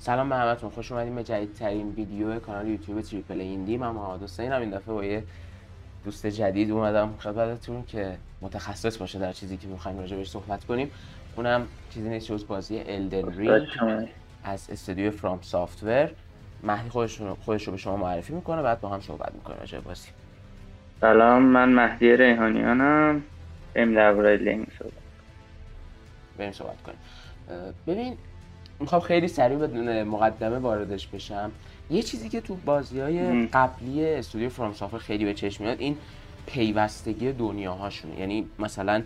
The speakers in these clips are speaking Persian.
سلام به همتون. خوش اومدیم به جدیدترین ویدیو کانال یوتیوب Triple Indie. من محمد حسین هم این دفعه با یه دوست جدید اومدم خدمتتون که متخصص باشه در چیزی که می‌خوایم راجع بهش صحبت کنیم. اونم چیزی نیست جز بازی Elden Ring از استودیو FromSoftware مهدی خودش خودش رو به شما معرفی می‌کنه. بعد با هم صحبت می‌کنیم راجع بازی. سلام من مهدی ریحانیانم. بریم درباره Elden Ring صحبت بریم صحبت کنیم. ببین می‌خوام خیلی سریع به مقدمه واردش بشم. یه چیزی که تو بازی های قبلی استودیو فرام خیلی به چشم میاد این پیوستگی دنیاهاشونه یعنی مثلا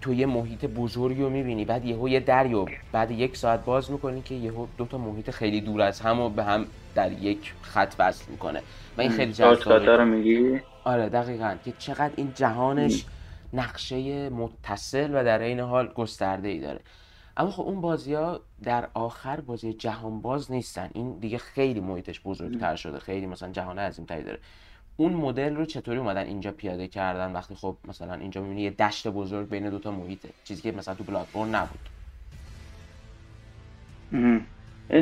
تو یه محیط بزرگی رو می‌بینی بعد یهو یه دریو بعد یک ساعت باز می‌کنی که یهو دو تا محیط خیلی دور از هم و به هم در یک خط وصل می‌کنه. و این خیلی جذابه. رو میگی؟ آره دقیقا. که چقدر این جهانش نقشه متصل و در این حال گسترده ای داره. اما خب اون بازی ها در آخر بازی جهان باز نیستن. این دیگه خیلی محیطش بزرگتر شده. خیلی مثلا جهان عظیم تری داره. اون مدل رو چطوری اومدن اینجا پیاده کردن؟ وقتی خب مثلا اینجا می‌بینی یه دشت بزرگ بین دوتا محیطه. چیزی که مثلا تو بلادبورن نبود.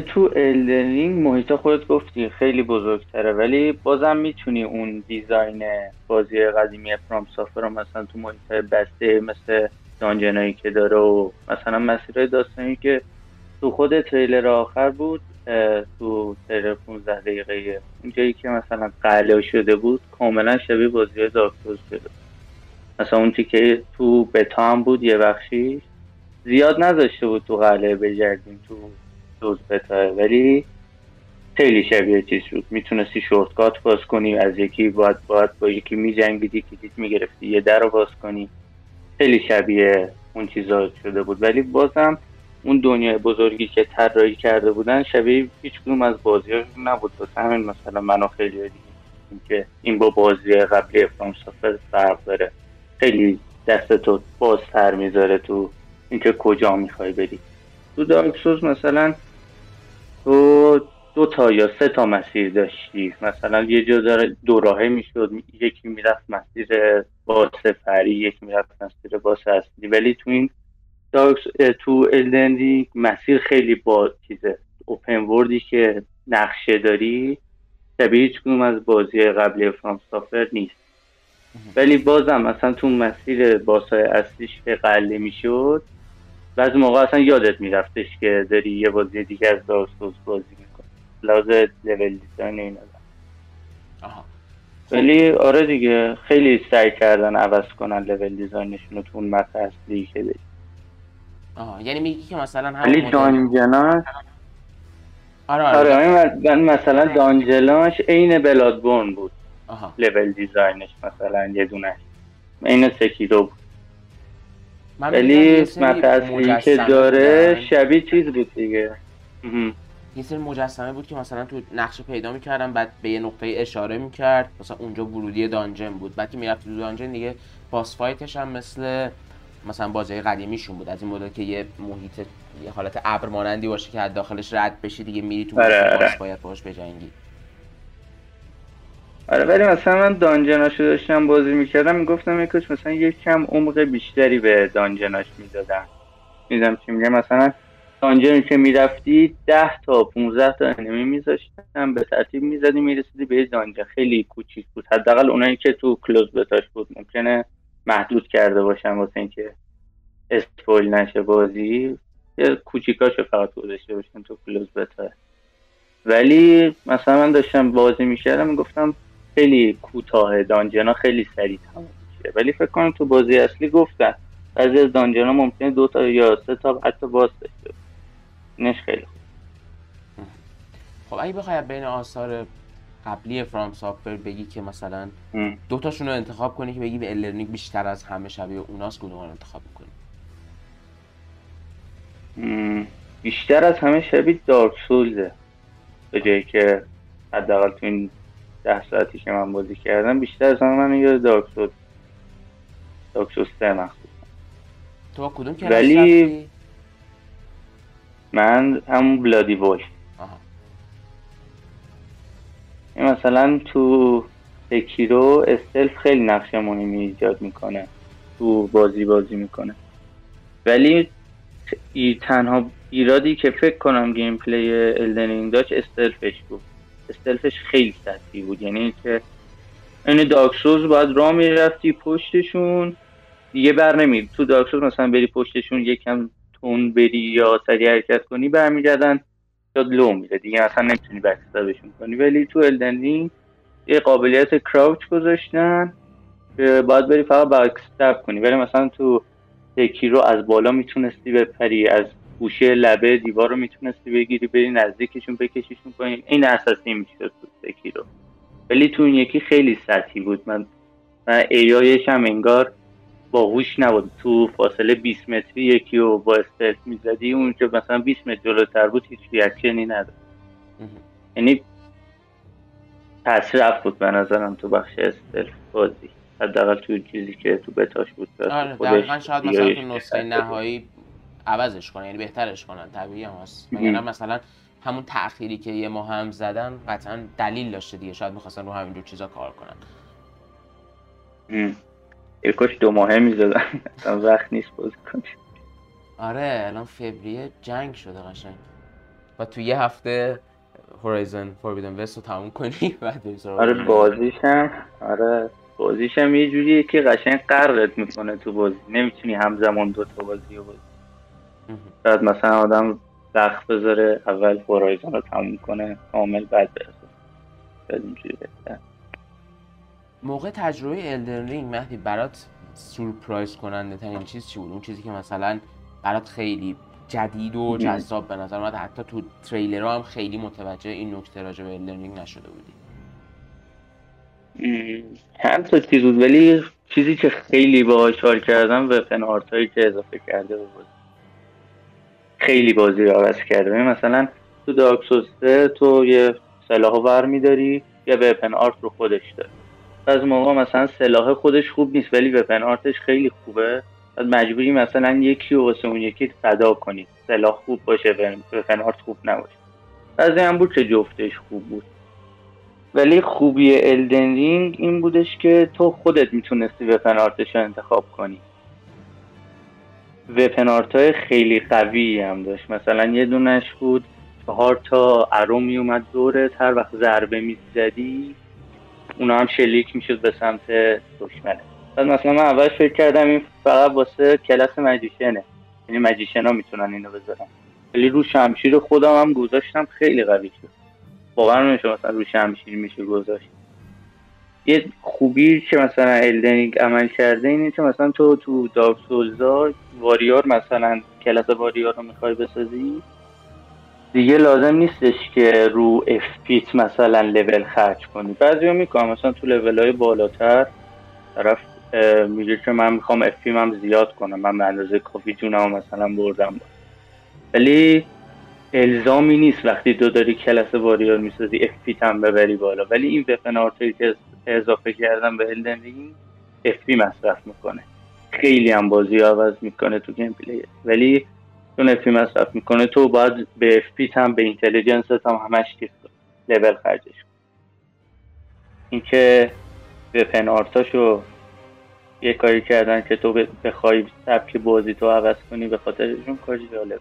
تو الدرینگ محیط خودت گفتی خیلی بزرگتره ولی بازم می‌تونی اون دیزاین بازی قدیمی سافر رو مثلا تو محیط بسته مثل دانجنایی که داره و مثلا مسیرهای داستانی که تو خود تریلر آخر بود تو تریلر 15 دقیقه اونجایی که مثلا قلعه شده بود کاملا شبیه بازی دارکتوز شده مثلا اون که تو بتا هم بود یه بخشی زیاد نذاشته بود تو قلعه بگردیم تو دوز بتا. ولی خیلی شبیه چیز شد می‌تونستی شورتکات باز کنی از یکی باید باید با یکی میجنگیدی کلیت می‌گرفتی. یه در رو باز کنی. خیلی شبیه اون چیزا شده بود. ولی بازم اون دنیای بزرگی که طراحی کرده بودن شبیه هیچ کدوم از بازی نبود. واسه همین مثلا منو خیلی دیگه که این با بازی قبلی فرام سافر فرق داره. خیلی دست تو بازتر می‌ذاره تو اینکه کجا می‌خوای بری. تو دارک مثلا تو دو تا یا سه تا مسیر داشتی. مثلا یه جا داره دو راهه می‌شد یکی می‌رفت مسیر باس فری یکی می‌رفت مسیر باس اصلی ولی تو این تو الدنی مسیر خیلی با چیزه اوپن وردی که نقشه داری شبیه هیچ از بازی قبلی فرام سافر نیست. ولی بازم مثلا تو مسیر باسای اصلیش که قله می‌شد بعضی موقع اصلا یادت میرفتش که داری یه بازی دیگه از دارسوز بازی لازم لول دیزاین این ولی آره دیگه خیلی سعی کردن عوض کنن لول دیزاینشون رو تو اون متن اصلی که داری آها. یعنی میگی که مثلا هم ولی دانجناش آره آره, آره مثلا دانجلاش عین بلادبورن بود. آها. لول دیزاینش مثلا یه دونه. عین سکیرو بود. ولی متن اصلی که داره شبیه چیز بود دیگه. یه سری مجسمه بود که مثلا تو نقشه پیدا می‌کردم بعد به یه نقطه اشاره می‌کرد. مثلا اونجا ورودی دانجن بود. بعد که می‌رفت تو دانجن دیگه باس فایتش هم مثل مثلا بازی قدیمیشون بود. از این مدل که یه محیط یه حالت ابر مانندی باشه که از داخلش رد بشی دیگه میری تو آره باس باید باش بجنگی. آره ولی مثلا من dungeon اشو داشتم بازی می‌کردم می‌گفتم ای کاش مثلا یک کم عمق بیشتری به dungeon اش می‌دادم میدم چی میگه مثلا dungeon ی که می‌رفتی ده تا 15 تا enemy میذاشتن به ترتیب می‌زدی می‌رسیدی به dungeon خیلی کوچیک بود. حداقل اونایی که تو closed beta ش بود ممکنه محدود کرده باشن واسه اینکه spoil نشه بازی. یه کوچیکاشو فقط گذاشته باشن تو closed beta ولی مثلا من داشتم بازی می‌کردم می‌گفتم خیلی کوتاه دانجنا خیلی سریع تموم میشه. ولی فکر کنم تو بازی اصلی گفتن بعضی از دانجنا ممکنه دو تا یا سه تا حتی باز داشته نش خیلی. خب اگه بخوای بین آثار قبلی فرام سافر بگی که مثلا دو تاشون رو انتخاب کنی که بگی به الرنینگ بیشتر از همه شبیه اوناست کدوم رو انتخاب می‌کنی؟ بیشتر از همه شبیه دارک سولزه به جایی که حداقل تو این ده ساعتی که من بازی کردم بیشتر از همه من یاد دارک سول دارک سول سه مخصوصا تو کدوم که ولی من همون بلادی وولف مثلا تو سکیرو استلف خیلی نقش مهمی ایجاد می‌کنه. تو بازی بازی می‌کنه. ولی ای تنها ایرادی که فکر کنم gameplay Elden Ring داشت stealth ش بود. stealth ش خیلی سطحی بود. یعنی که این Dark Souls باید راه می‌رفتی پشتشون. دیگه بر نمید تو Dark Souls مثلا بری پشتشون یکم تند بری یا سریع حرکت کنی برمیگردن یا لو میره. دیگه اصلا نمی‌تونی backstab شون کنی. ولی تو Elden Ring یه قابلیت کراوچ گذاشتن که باید بری فقط بکستاب کنی. ولی مثلا تو یکی رو از بالا می‌تونستی بپری از گوشه لبه دیوار رو می‌تونستی بگیری بری نزدیکشون بکشیشون کنی این اساسی میشه تو یکی رو. ولی تو این یکی خیلی سطحی بود. من من ایایش هم انگار باهوش نبود. تو فاصله 20 متری یکی رو با استلف می‌زدی اون که مثلا 20 متر جلوتر بود هیچ ریاکشنی نداشت. یعنی رفت بود به نظرم تو بخش استلف بازی. حداقل تو چیزی که تو بتاش بود آره دقیقا شاید مثلا تو نسخه نهایی عوضش کنن یعنی بهترش کنن طبیعی هست. مثلا همون تأخیری که یه ماه هم زدن قطعا دلیل داشته دیگه شاید می‌خواستن رو همینجور چیزا کار کنن. کاش دو ماهه می‌زدن. وقت نیست بازی کنی آره الان فوریه جنگ شده قشنگ. و تو یه هفته هورایزن فوربیدن وست رو تموم کنی بعد آره بازیشم آره بازیشم یه جوریه که قشنگ قررت می‌کنه تو بازی. نمی‌تونی همزمان دو تا بازی رو بازی بعد مثلا آدم وقت بذاره اول هورایزن رو تموم کنه کامل بعد برسه اینجوری بهتر. موقع تجربه الدن رینگ مهدی برات سورپرایز کننده ترین چیز چی بود؟ اون چیزی که مثلا برات خیلی جدید و جذاب به نظر اومد. حتی تو تریلر هم خیلی متوجه این نکته راجع به الدن نشده بودی. چند تا چیز بود ولی چیزی که خیلی باهاش حال کردم و فن هایی که اضافه کرده بود. خیلی بازی رو عوض کرده. مثلا تو دارک تو یه سلاح ور میداری یه وپن آرت رو خودش داره از موقع مثلا سلاح خودش خوب نیست ولی وپن آرتش خیلی خوبه. از مجبوری مثلا یکی و واسه اون یکی فدا کنی سلاح خوب باشه وپن آرت خوب نباشه. از هم بود که جفتش خوب بود. ولی خوبی الدنرینگ این بودش که تو خودت می‌تونستی وپن آرتش رو انتخاب کنی. وپن های خیلی قوی هم داشت. مثلا یه دونش بود چهار تا ارو میومد دوره هر وقت ضربه می‌زدی اونا هم شلیک می‌شد به سمت دشمنه. بعد مثلا من اول فکر کردم این فقط واسه کلاس magician ه. یعنی magician ها می‌تونن اینو بذارن. ولی رو شمشیر خودم هم گذاشتم خیلی قوی شد. باورت نمیشه مثلا رو شمشیر میشه گذاشت. یه خوبی که مثلا Elden Ring عمل کرده اینه که مثلا تو تو Dark Souls ا warrior مثلا کلاس warrior رو می‌خوای بسازی دیگه لازم نیستش که رو FP ت مثلا level خرج کنی. بعضی ها می‌کنم مثلا تو لول های بالاتر طرف میگه که من می‌خوام FP هم زیاد کنم. من به اندازه کافی جونم مثلا بردم. ولی الزامی نیست وقتی تو داری کلاس warrior می‌سازی FP ت هم ببری بالا. ولی این weapon که اضافه کردم به Elden FP مصرف می‌کنه. خیلی هم بازی عوض می‌کنه تو gameplay ولی چون مصرف می‌کنه تو باید به FP هم به intelligence هم همش چیز لول خرجش کن اینکه به پنارتاشو یه کاری کردن که تو بخوای سبک بازی تو عوض کنی به خاطرشون کاری جالب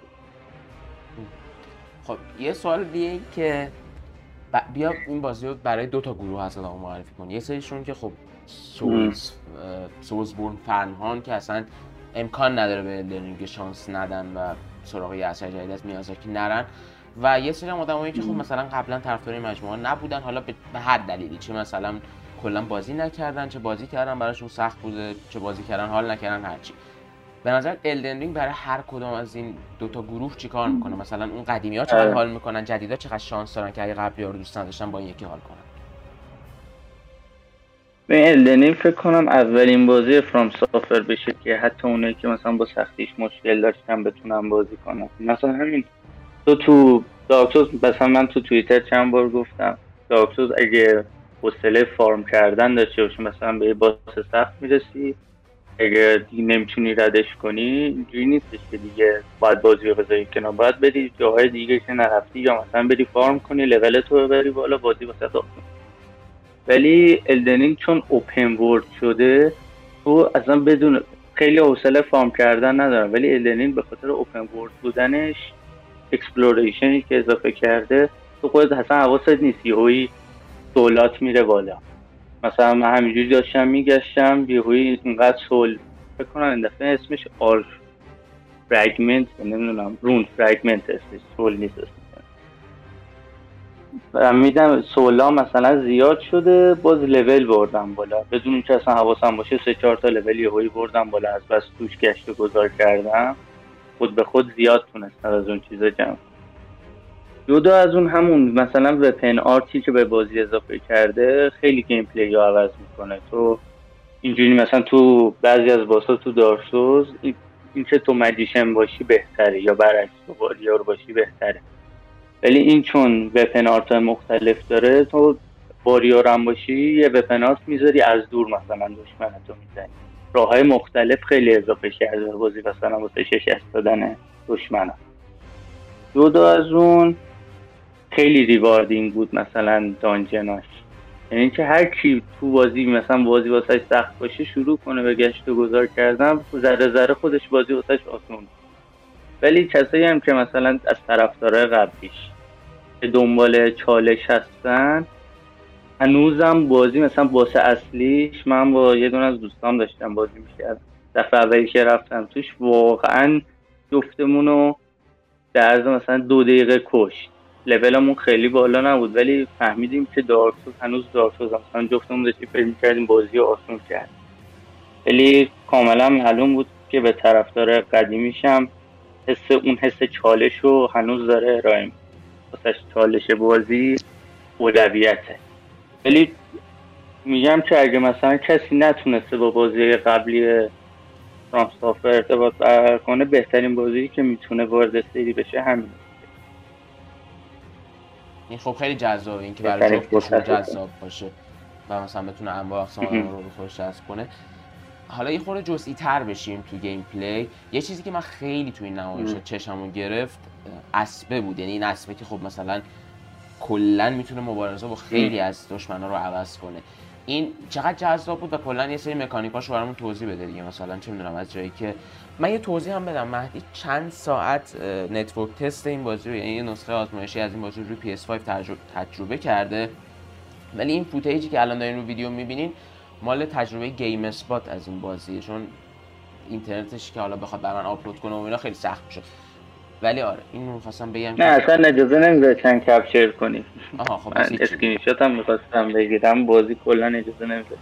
خب یه سوال دیگه که بیا این بازی رو برای دو تا گروه اصلا معرفی کنی. یه سریشون که خب سوز سوز بورن فنهان که اصلا امکان نداره به لرنینگ شانس ندن و سراغ یه اثر جدید از میازاکی نرن. و یه سری آدمایی که خب مثلا قبلا طرفدار مجموعه نبودن حالا به هر دلیلی چه مثلا کلا بازی نکردن چه بازی کردن براشون سخت بوده چه بازی کردن حال نکردن هرچی به نظر الدن رینگ برای هر کدام از این دو تا گروه چیکار می‌کنه؟ مثلا اون قدیمی ها چقدر حال می‌کنن؟ جدیدا چقدر شانس دارن که اگه قبلی ها رو دوست نداشتن با این یکی حال کنن؟ به الدنینگ فکر کنم اولین بازی فرام سافر بشه که حتی اونایی که مثلا با سختیش مشکل داشتن بتونن بازی کنن. مثلا همین تو تو داکتوز مثلا من تو توییتر چند بار گفتم داکتوز اگه حوصله فارم کردن داشته باشه مثلا به باس سخت می‌رسی. اگه نمی‌تونی ردش کنی اینجوری نیستش که دیگه باید بازی رو بذاری کنار باید بری جاهای دیگه که نرفتی یا مثلا بری فارم کنی لول تو ببری بالا بازی واسه ولی Elden Ring چون open world شده تو اصلا بدون خیلی حوصله farm کردن ندارم. ولی Elden Ring به خاطر open world بودنش exploration ی که اضافه کرده تو خودت اصلا حواست نیست. یهویی دولات میره بالا. مثلا من همینجوری داشتم میگشتم یهویی اینقدر soul این دفعه اسمش آر fragment نمی‌دونم rune fragment اسمش soul نیست دیدم soul ا مثلا زیاد شده باز لول بردم بالا. بدون اینکه اصلا حواسم باشه سه چهار تا لول یهویی بردم بالا. از بس توش گشت و گذار کردم. خود به خود زیاد تونستم از اون چیزا جمع. جدا از اون همون مثلا weapon art ی که به بازی اضافه کرده خیلی gameplay رو عوض می‌کنه. تو اینجوری مثلا تو بعضی از boss ا تو Dark Souls این که تو magician باشی بهتره یا برعکس تو warrior باشی بهتره. ولی این چون وپن آرت مختلف داره تو واریور هم باشی یه وپن آرت می‌ذاری از دور مثلا دشمنتو می‌زنی. راه های مختلف خیلی اضافه کرده بازی مثلا واسه شکست دادن دشمن جدا از اون خیلی ریواردینگ بود مثلا دانجناش یعنی اینکه هر کی تو بازی مثلا بازی واسه سخت باشه شروع کنه به گشت و گذار کردن ذره ذره خودش بازی واسه آسون ولی کسایی هم که مثلا از طرفدارای قبلیش که دنبال چالش هستن هنوزم بازی مثلا باسه اصلیش من با یه دونه از دوستان داشتم بازی می‌کردم. دفعه اولی که رفتم توش واقعا جفتمونو در مثلا دو دقیقه کشت. لولمون خیلی بالا نبود ولی فهمیدیم که دارکسوز هنوز دارکسوز مثلا جفتمون داشتیم فکر می‌کردیم بازی رو آسون کرد ولی کاملا معلوم بود که به طرفدار قدیمیشم حس اون حس چالش رو هنوز داره ارائه واسه چالش بازی اولویته. ولی میگم که اگه مثلا کسی نتونسته با بازی قبلی رامستافر ارتباط برقرار کنه بهترین بازی که می‌تونه وارد سری بشه همین این خب خیلی جذابه این که برای جفتشون جذاب باشه و مثلا بتونه انواع اقسام رو رو خودش کنه. حالا یه خورده جزئی تر بشیم تو gameplay. یه چیزی که من خیلی تو این نمایش چشمو گرفت اسبه بود. یعنی این اسبه که خب مثلا کلا می‌تونه مبارزه با خیلی از دشمنا رو عوض کنه. این چقدر جذاب بود و کلا یه سری mechanic اشو برامون توضیح بده دیگه. مثلا چه می‌دونم از جایی که من یه توضیح هم بدم. مهدی چند ساعت network test این بازی رو یعنی یه نسخه آزمایشی از این بازی رو روی PS5 تجربه کرده. ولی این footage ی که الان دارین رو ویدیو می‌بینین مال تجربه GameSpot از این بازی چون اینترنتش که حالا بخواد بر من آپلود کنه و اینا خیلی سخت میشه ولی آره این رو خواستم بگم نه اصلا اجازه نمیده چند capture کنی. آها خب من اسکرین شات هم می‌خواستم بگیرم بازی کلا اجازه نمیده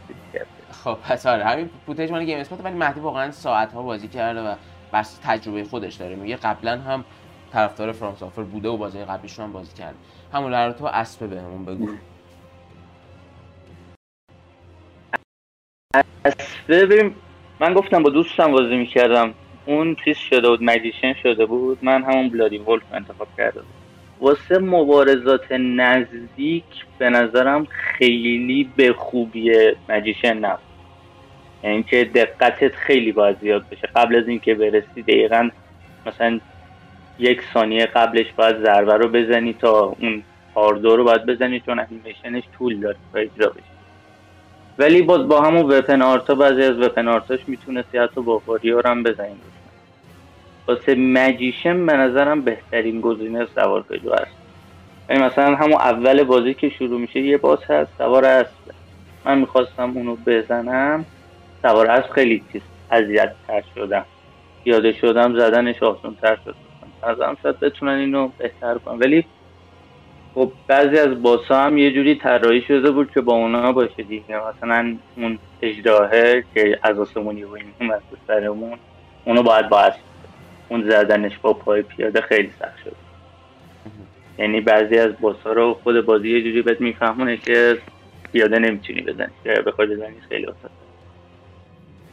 خب پس آره همین footage مال GameSpot ولی مهدی واقعا ساعت ها بازی کرده و بس تجربه خودش داره. میگه قبلا هم طرفدار فرام سافر بوده و بازی قبلیشون هم بازی کرده. همون تو اسپه بهمون بگو. ببین من گفتم با دوستم بازی می‌کردم. اون چیز شده بود مدیشن شده بود. من همون بلادی ولف انتخاب کردم. واسه مبارزات نزدیک به نظرم خیلی به خوبی مجیشن نبود یعنی که دقتت خیلی باید زیاد بشه. قبل از اینکه برسی دقیقا مثلا یک ثانیه قبلش باید ضربه رو بزنی تا اون هاردو رو باید بزنی چون انیمیشنش طول داره تا اجرا بشه. ولی باز با همون وپن آرتا بعضی از وپن آرتاش می‌تونستی حتی با واریور هم بزنی. واسه مجیشن به نظرم بهترین گزینه سوار پیجو هست یعنی مثلا همون اول بازی که شروع میشه یه باز هست سوار هست من می‌خواستم اونو بزنم سوار هست خیلی چیز اذیت تر شدم. پیاده شدم زدنش آسان تر شد هم شاید بتونن اینو بهتر کنن. ولی خب بعضی از باسا هم یه جوری طراحی شده بود که با اونا باشه دیگه. مثلا اون اجراهه که از آسمونی و این اومد سرمون اونو باید باید اون زدنش با پای پیاده خیلی سخت شد. یعنی بعضی از باسا رو خود بازی یه جوری بهت میفهمونه که پیاده نمی‌تونی بزنی. که بخوای بزنی خیلی واسه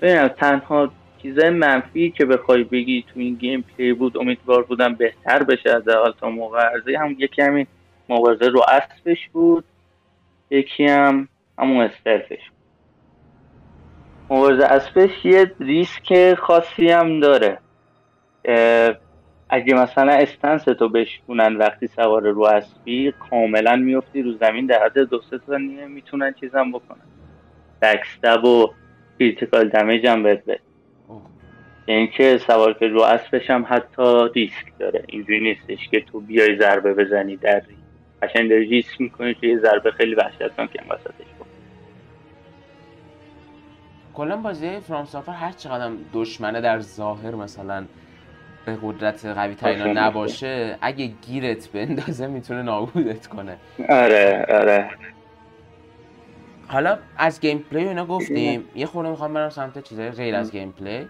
ببینم تنها چیزای منفی که بخوای بگی تو این gameplay بود امیدوار بودم بهتر بشه از تا موقع هم یکی همین مبارزه رو اسبش بود. یکی هم همون stealth ش مبارزه اسبش یه ریسک خاصی هم داره. اگه مثلا stance تو بشکونن وقتی سوار رو اسبی کاملا میفتی رو زمین در حد دو سه تا می‌تونن چیزم بکنن. backstab و critical damage هم بهت اینکه سوار که رو اسبش هم حتی ریسک داره. اینجوری نیستش که تو بیای ضربه بزنی در قشنگ داری ریسک می‌کنی که یه ضربه خیلی وحشتناک هم وسطش کلا بازی From هر چقدر دشمنه در ظاهر مثلا به قدرت قوی ترینا نباشه اگه گیرت بندازه می‌تونه نابودت کنه. آره آره. حالا از gameplay اینا گفتیم یه خورده می‌خوام برم سمت چیزای غیر از gameplay.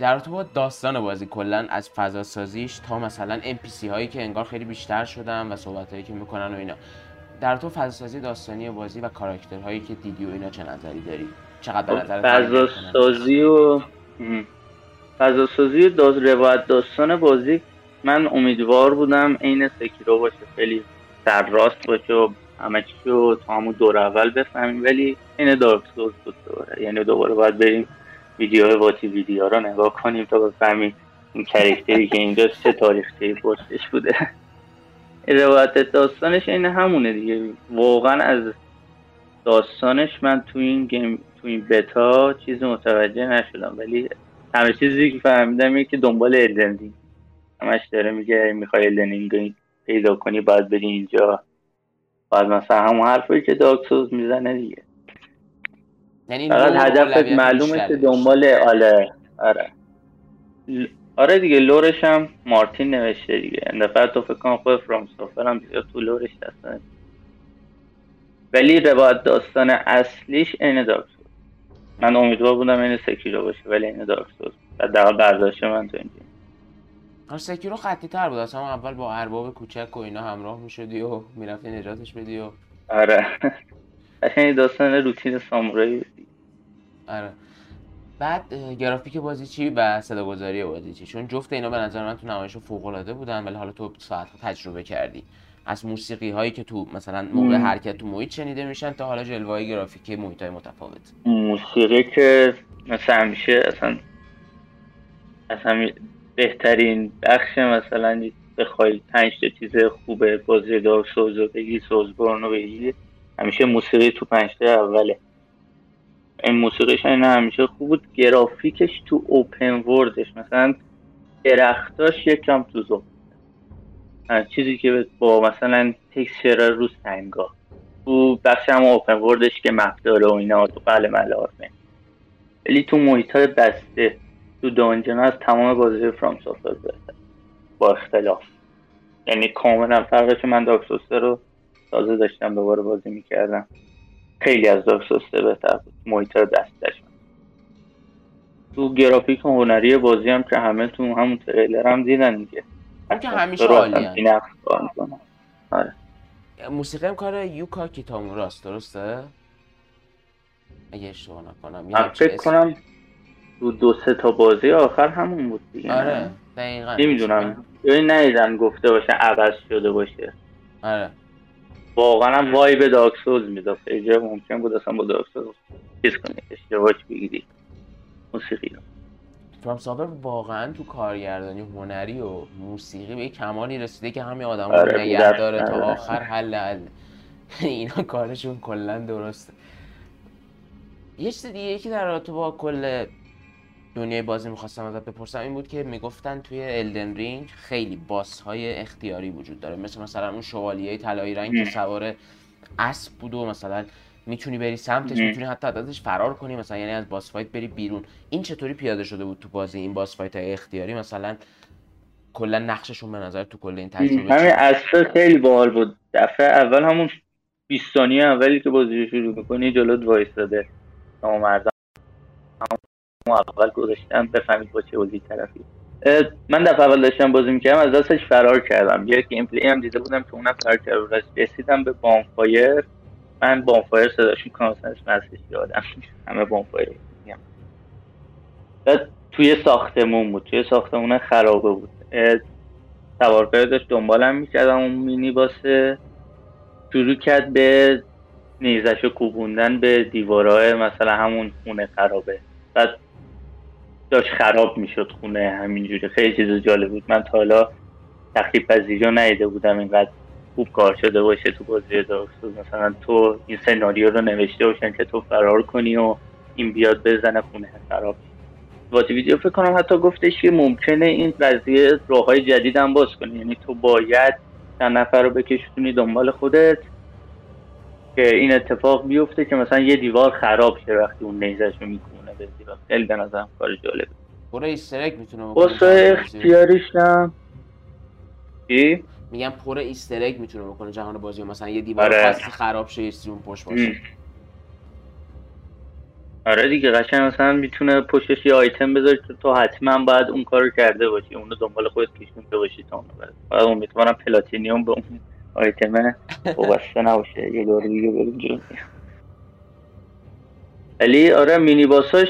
در تو با داستان بازی کلا از فضا سازیش تا مثلا NPC هایی که انگار خیلی بیشتر شدن و صحبت هایی که می‌کنن و اینا. در تو فضا سازی داستانی بازی و کاراکترهایی که دیدی و اینا چه نظری داری؟ چقدر به نظر فضا سازی و فضا سازی داز روایت داستان بازی من امیدوار بودم عین Sekiro باشه. خیلی راست باشه و همه چی رو تا همون دور اول بفهمیم ولی این Dark Souls بود دوباره. یعنی دوباره باید بریم ویدیو واتی ویدیو رو نگاه کنیم تا بفهمیم این character ی که اینجا چه تاریخی پشتش بوده. روایت داستانش این همونه دیگه. واقعا از داستانش من تو این game تو این بتا چیز متوجه نشدم. ولی همه چیزی که فهمیدم اینه که دنبال الدنینگ همش داره میگه می‌خوای الدنینگ پیدا کنی باید بری اینجا. باید مثلا همون حرفی که داکسوز می‌زنه دیگه. یعنی فقط هدفت معلومه که دنبال آله. آره. آره دیگه لورش هم مارتین نوشته دیگه. این دفعه تو فکر کنم خود فرام هم تو لورش دستانه ولی روایت داستان اصلیش این دارک من امیدوار بودم این سکیرو باشه ولی این دارک سوز حداقل برداشت من تو اینجا آره، سکیرو خطی تر بود. اصلا اول با ارباب کوچک و اینا همراه می‌شدی و می‌رفتی نجاتش بدی و آره. قشنگ داستان روتین سامورایی آره. بعد گرافیک بازی چی و صدا گذاری بازی چی؟ چون جفت اینا به نظر من تو نمایش فوق العاده بودن ولی حالا تو ساعت تجربه کردی. از موسیقی هایی که تو مثلا موقع حرکت تو محیط شنیده میشن تا حالا جلوه های گرافیکی محیط های متفاوت. موسیقی که مثلا همیشه اصلا اصلا بهترین بخش مثلا بخوای پنج تا چیز خوبه بازی دار سوزو بگی سوزبورنو بگی همیشه موسیقی تو پنج تا اوله. این موسیقیش این همیشه خوب بود. گرافیکش تو اوپن وردش مثلا درختاش یکم تو زو چیزی که با مثلا تکسچر رو سنگا. تو بخش هم اوپن وردش که مپ داره و اینا. تو قل ملارمه ولی تو محیط های بسته تو دانجن از تمام بازی فرام سافر بهتر با اختلاف. یعنی کاملا فرقش من داکسوسته رو تازه داشتم دوباره بازی می‌کردم. خیلی از داکسوسته بهتر بود محیط های بستش تو گرافیک هنری بازی هم که همه تو همون تریلر هم دیدن هم که همیشه عالی آره. موسیقی هم کار یوکا کیتاموراست درسته؟ اگه اشتباه نکنم. من فکر کنم دو, دو سه تا بازی آخر همون بود دیگه آره دقیقا. نمی‌دونم. یعنی ندیدم گفته باشه عوض شده باشه. آره. واقعا هم وایب داکسوز می‌داد. خیلی ممکن بود اصلا با داکسوز چیز کنی اشتباهش بگیری. موسیقی رو. فرام واقعا تو کارگردانی هنری و موسیقی به کمالی رسیده که همین آدم آره رو نگه داره تا آخر حل حل. اینا کارشون کلا درسته. یه چیز دیگه که در رابطه با کل دنیای بازی می‌خواستم ازت بپرسم این بود که می‌گفتن توی الدن رینگ خیلی باس های اختیاری وجود داره. مثل مثلا اون شوالیه طلایی رنگ که سوار اسب بود و مثلا می‌تونی بری سمتش می‌تونی حتی ازش فرار کنی مثلا یعنی از boss fight بری بیرون. این چطوری پیاده شده بود تو بازی این boss fight های اختیاری؟ مثلا کلا نقششون به نظر تو کل این تجربه همین اصلا خیلی باحال بود. دفعه اول همون 20 ثانیه اولی که بازی شروع می‌کنی جلوت وایساده اما مردم اول گذاشتم بفهمید با چه بازی طرفی. من دفعه اول داشتم بازی می‌کردم از دستش فرار کردم. یه gameplay هم دیده بودم که اونم فرار کرد رسیدم به bonfire من بانفایر صداش می‌کنم مثلا اسمش یادم همه بانفایر بعد توی ساختمون بود. توی ساختمون خرابه بود. سوارکار داشت دنبالم می‌کردم اون مینی باسه شروع کرد به نیزش کوبوندن به دیوارهای مثلا همون خونه خرابه. بعد داشت خراب می‌شد خونه همینجوری. خیلی چیز جالب بود. من تا حالا تخریب پذیری رو بودم. اینقدر خوب کار شده باشه تو بازی دارکسوز مثلا تو این سناریو رو نوشته باشن که تو فرار کنی و این بیاد بزنه خونه خراب. واتی ویدیو فکر کنم حتی گفتش که ممکنه این قضیه راههای جدید هم باز کنی. یعنی تو باید چند نفر رو بکشونی دنبال خودت که این اتفاق بیفته که مثلا یه دیوار خراب شه وقتی اون نیزش رو به دیوار خیلی به نظرم کار جالبه پر ایسترک می‌تونه بکنه اختیاریش نه. چی؟ میگم پر ایسترک می‌تونه بکنه جهان بازی. مثلا یه دیوار آره. خراب شه یه اون پشت باشه. آره دیگه قشنگ مثلا می‌تونه پشتش یه آیتم بذاری که تو حتما باید اون کارو کرده باشی. اونو دنبال خودت کشونده باشی تا اونو بعد امیدوارم platinum به اون آیتم وابسته نباشه. یه دور دیگه بریم جلو. ولی آره mini boss اش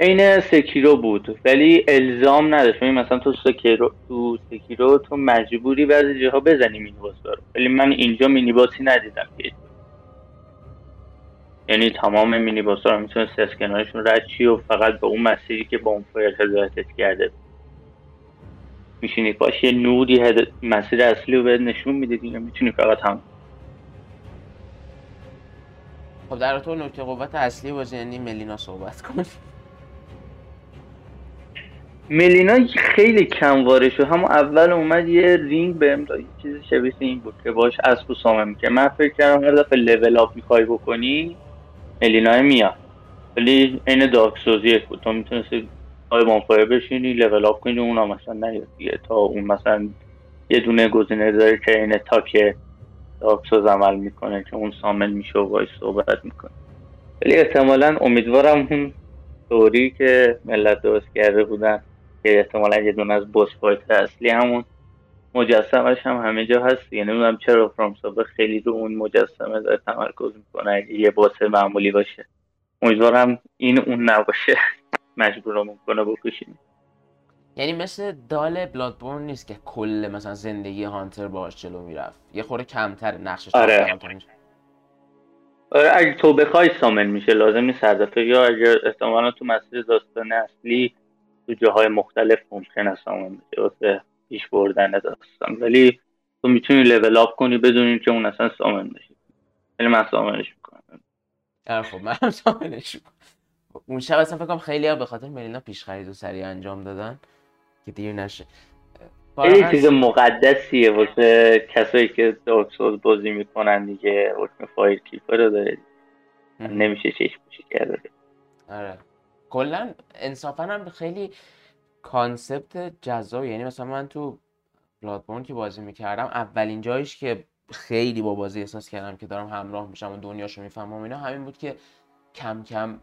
عین Sekiro بود. ولی الزام نداشت. مثلا تو Sekiro تو Sekiro تو مجبوری بعضی جاها بزنی mini boss رو. ولی من اینجا mini boss ی ندیدم. که یعنی تمام mini boss رو می‌تونست از کنارشون رد و فقط به اون مسیری که bonfire هدایتت کرده میشینی باش یه نوری هد... مسیر اصلی رو بهت نشون میده دیگه می‌تونی فقط هم خب در تو نکته قوت اصلی بازی یعنی ملینا صحبت کن ملینا خیلی کم وارد شد همون اول اومد یه رینگ بهم داد چیزی شبیه این بود که باش اسبو summon می‌کنه من فکر کردم هر دفعه level up می‌خوای بکنی ملینا میاد. ولی عین Dark Souls ی بود. تو می‌تونستی پای bonfire بشینی level up کنی اونم مثلا نیاد دیگه تا اون مثلا یه دونه گزینه داره که این تا سوز عمل می‌کنه که اون سامل میشه و باید صحبت می‌کنه. ولی احتمالا امیدوارم اون دوری که ملت درست کرده بودن که احتمالا یه دونه از بوس فایت اصلی همون مجسمش هم همه جا هست. یعنی نمی‌دونم چرا فرام خیلی رو اون مجسمه داره تمرکز می‌کنه یه باس معمولی باشه. امیدوارم این اون نباشه. مجبورمون کنه بکشیم. یعنی مثل دال بلادبورن نیست که کل مثلا زندگی هانتر باش جلو می‌رفت. یه خوره کمتر نقشش آره. آره اگه تو بخوای سامن میشه لازم نیست یا اگر احتمالا تو مسیر داستان اصلی تو جاهای مختلف ممکن است سامن بشه واسه پیش بردن داستان. ولی تو می‌تونی لول اپ کنی بدون که اون اصلا سامن بشه. ولی من سامنش می‌کنم. آره خب من سامنش می‌کنم. اون شب اصلا فکر کنم خیلی ها به خاطر ملینا پیش خرید و سریع انجام دادن. که دیر نشه. خیلی چیز مقدسیه واسه کسایی که دارک بازی می‌کنن دیگه حکم فایر کیپر رو داره نمیشه چشم پوشی کرده. آره. کلا انصافا هم خیلی concept جذاب. یعنی مثلا من تو Bloodborne که بازی می‌کردم اولین جایش که خیلی با بازی احساس کردم که دارم همراه میشم و دنیاشو می‌فهمم اینا همین بود که کم کم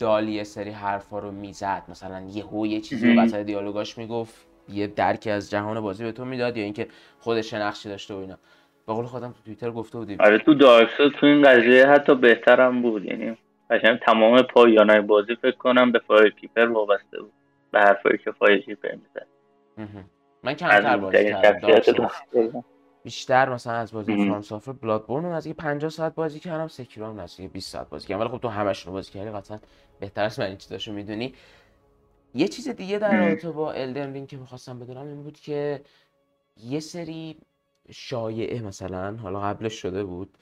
doll ی یه سری حرفا رو می‌زد. مثلا یه هو یه چیزی رو وسط دیالوگاش می‌گفت یه درکی از جهان بازی به تو می‌داد یا اینکه خودش نقشی داشته و اینا. به قول خودم تو توییتر گفته بودیم. آره تو Dark تو این قضیه حتی بهترم بود. یعنی قشنگ تمام پایانای بازی فکر کنم به Fire Keeper وابسته بود. به حرفایی که Fire Keeper می‌زد. من کمتر بازی کردم. بیشتر مثلا از بازی FromSoftware Bloodborne از 50 ساعت بازی کردم. Sekiro هم نزدیک 20 ساعت بازی کردم. ولی خب تو همش رو بازی کردی قطعا بهتر از من این چیزاشو می‌دونی. یه چیز دیگه در رابطه با Elden Ring که می‌خواستم بدونم این بود که یه سری شایعه مثلا حالا قبلش شده بود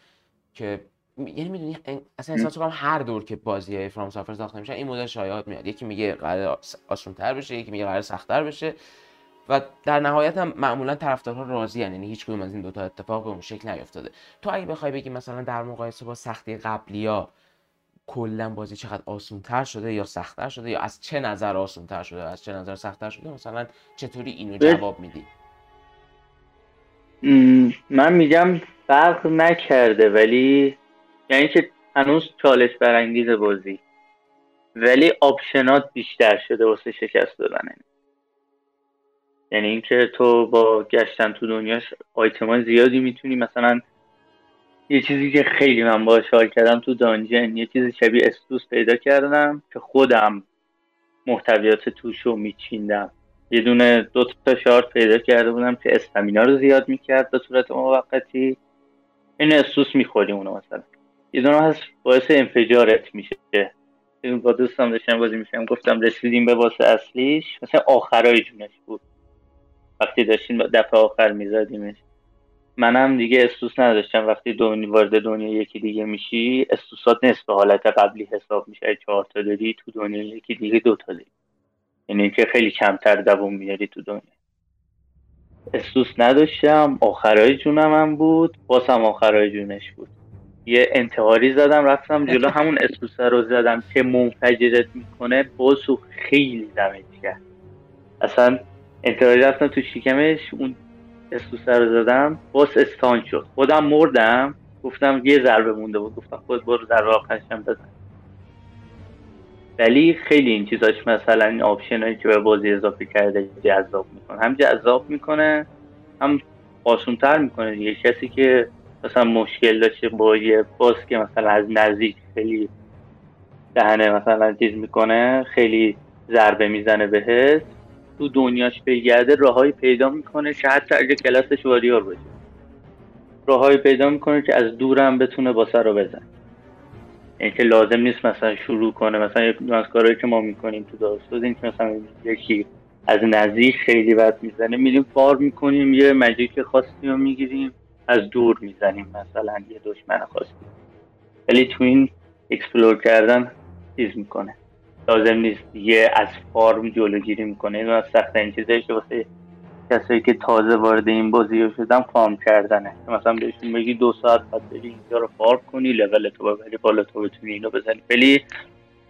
که یعنی می‌دونی اصلا احساس کنم هر دور که بازی های فرام سافر ساخته میشن این مدل شایعات میاد. یکی میگه قرار آسون تر بشه یکی میگه قرار سخت تر بشه و در نهایت هم معمولا طرفدارها راضی یعنی هیچ کدوم از این دوتا اتفاق به اون شکل نیفتاده. تو اگه بخوای بگی مثلا در مقایسه با سختی قبلی ها کلا بازی چقدر آسون تر شده یا سختتر شده یا از چه نظر آسون تر شده؟ از چه نظر سختتر شده؟ مثلا چطوری اینو جواب میدی؟ من میگم فرق نکرده ولی یعنی که هنوز چالش برانگیز بازی. ولی آپشنات بیشتر شده واسه شکست دادن. یعنی اینکه تو با گشتن تو دنیاش آیتمان زیادی می‌تونی مثلا یه چیزی که خیلی من باش حال کردم تو دانجن یه چیزی شبیه استوس پیدا کردم که خودم محتویات توش رو میچیندم. یه دونه دو تا شارت پیدا کرده بودم که استامینا رو زیاد می‌کرد به صورت موقتی. این استوس می‌خوری اونو مثلا. یه دونه هست باعث انفجارت میشه. با دوستم داشتم بازی میشم گفتم رسیدیم به واسه اصلیش. مثلا آخرای جونش بود. وقتی داشتیم دفعه آخر میزدیمش. منم دیگه استوس نداشتم. وقتی دنیا وارد دنیا یکی دیگه میشی استوسات نصف حالت قبلی حساب میشه. چهار تا داری تو دنیا یکی دیگه دو تا داری یعنی که خیلی کمتر دووم میاری تو دنیا. استوس نداشتم. آخرای جونم هم بود. بازم آخرای جونش بود. یه انتحاری زدم رفتم جلو. همون استوس رو زدم که منفجرت می‌کنه. بازو خیلی دمج کرد اصلا انتحاری رفتم تو شکمش. اون استوس رو زدم باز استان شد. خودم مردم گفتم یه ضربه مونده بود گفتم خود برو ضربه آخرشم بزن. ولی خیلی این چیزاش مثلا این آپشن هایی که به بازی اضافه کرده جذاب می‌کنه. هم جذاب می‌کنه هم آسونتر می‌کنه یه کسی که مثلا مشکل داشته با یه باز که مثلا از نزدیک خیلی دهنه مثلا چیز می‌کنه خیلی ضربه می‌زنه بهت تو دنیاش بگرده راههایی پیدا می‌کنه که حتی اگه کلاسش واریور باشه. راههایی پیدا می‌کنه که از دورم بتونه باسه رو بزن اینکه لازم نیست مثلا شروع کنه. مثلا یک از کارهایی که ما می‌کنیم تو Dark Souls این که مثلا یکی از نزدیک خیلی بد می‌زنه میریم farm می‌کنیم یه magic خاصی رو می‌گیریم از دور می‌زنیم. مثلا یه دشمن خاصی. ولی تو این explore کردن چیز می‌کنه. لازم نیست. یه از farm جلوگیری می‌کنه. این از سخت این چیزایی که واسه کسایی که تازه وارد این بازی شدن farm کردنه. مثلا بهشون بگی دو ساعت بعد بری اینجا رو farm کنی لول تو ببری بالا تو بتونی اینو بزنی. ولی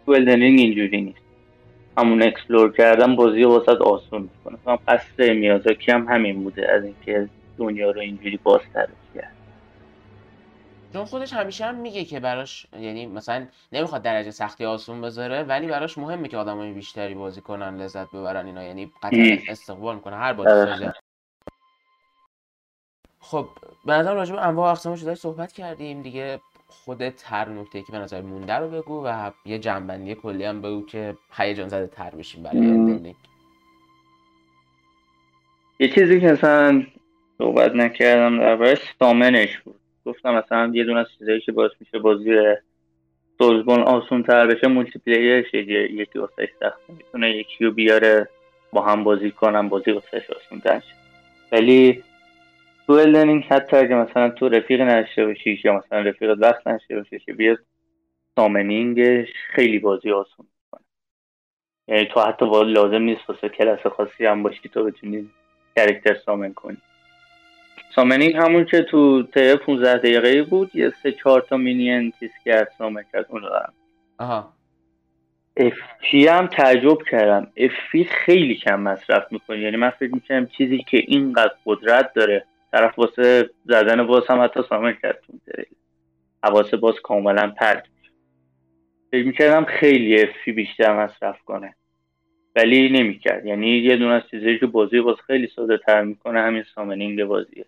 تو Elden Ring اینجوری نیست. همون explore کردن بازی رو واسه آسون می‌کنه. مثلا قصد میازاکی هم همین بوده از اینکه دنیا رو اینجوری بازترش کرد چون خودش همیشه هم میگه که براش یعنی مثلا نمی‌خواد درجه سختی آسون بذاره ولی براش مهمه که آدمای بیشتری بازی کنن لذت ببرن اینا. یعنی قطعا استقبال می‌کنه هر بازی سازی خب به نظر راجع به انواع اقسامش داری صحبت کردیم دیگه. خودت هر نکته که به نظر مونده رو بگو و یه جنبندی کلی هم بگو که هیجان زده تر بشیم برای یه چیزی که مثلا صحبت نکردم درباره سامنش بود. گفتم مثلا یه دونه از چیزایی که باعث میشه بازی سولزبون آسون تر بشه مولتی پلیرش یکی واسه سخت می‌تونه یکی رو بیاره با هم بازی کنم بازی واسه آسون تر ولی تو Elden Ring حتی اگه مثلا تو رفیق نشته باشی یا مثلا رفیق وقت نشته باشی که بیاد summoning ش خیلی بازی آسون می‌کنه. یعنی تو حتی لازم نیست واسه کلاس خاصی هم باشی تو بتونی character summon کنی. summoning همون که تو ته 15 دقیقه بود یه سه چهار تا minion تیز کرد summon کرد اون دارم. آها. FP هم تعجب کردم. FP خیلی کم مصرف می‌کنی. یعنی من فکر می‌کنم چیزی که اینقدر قدرت داره طرف واسه زدن boss هم حتی summon کرد تو حواس boss کاملا پرت فکر می‌کردم خیلی FP بیشتر مصرف کنه. ولی نمی‌کرد. یعنی یه دونه از چیزایی که بازی باز خیلی ساده تر می‌کنه همین summoning بازیه.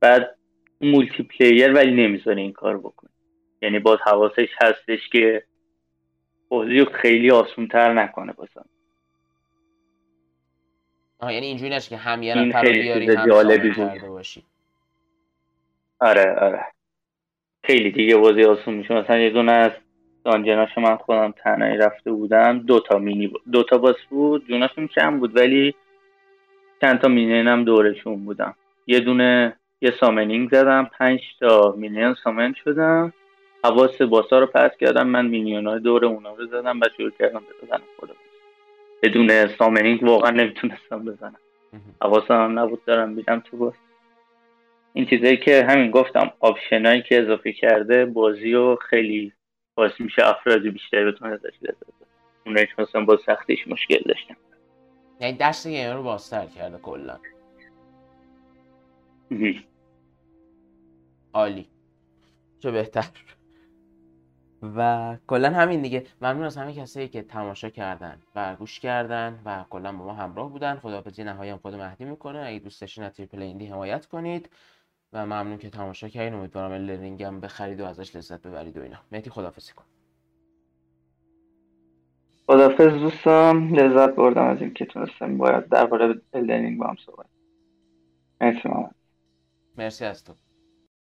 بعد multiplayer ولی نمی‌ذاره این کار بکنه. یعنی باز حواسش هستش که بازی رو خیلی آسون تر نکنه بازم آه یعنی اینجوری نشه که هم یه نفر رو بیاری هم کرده باشی. آره آره. خیلی دیگه بازی آسون میشه. مثلا یه دونه از دانجناشو من خودم تنهایی رفته بودم. دو تا مینی دو تا باس بود. جوناشون کم بود ولی چند تا مینین هم دورشون بودم. یه دونه یه سامنینگ زدم. پنج تا مینین سامن شدم. حواس باسا رو پس کردم. من مینیون های دور اونا رو زدم و شروع کردم به بزنم خودم. بدون سامنینگ واقعا نمی‌تونستم بزنم. حواسم هم نبود دارم بیدم تو باز این چیزایی که همین گفتم آپشنایی که اضافه کرده بازی رو خیلی باعث میشه افرادی بیشتری بتونه ازش لذت ببرن اونایی که مثلا با سختیش مشکل داشتن. یعنی دست گیمر رو بازتر کرده کلا. عالی. چه بهتر. و کلا همین دیگه. ممنون از همه کسایی که تماشا کردن و گوش کردن و کلا با ما همراه بودن. خداحافظی نهایی هم خود مهدی می‌کنه. اگه دوست داشتین از Triple Indie حمایت کنید. و ممنون که تماشا کردین. امیدوارم Elden Ring هم بخرید و ازش لذت ببرید و اینا. مهدی خداحافظی کن. خدافظ دوستان لذت بردم از اینکه تونستم باید درباره Elden Ring با هم صحبت مرسی مرسی از تو.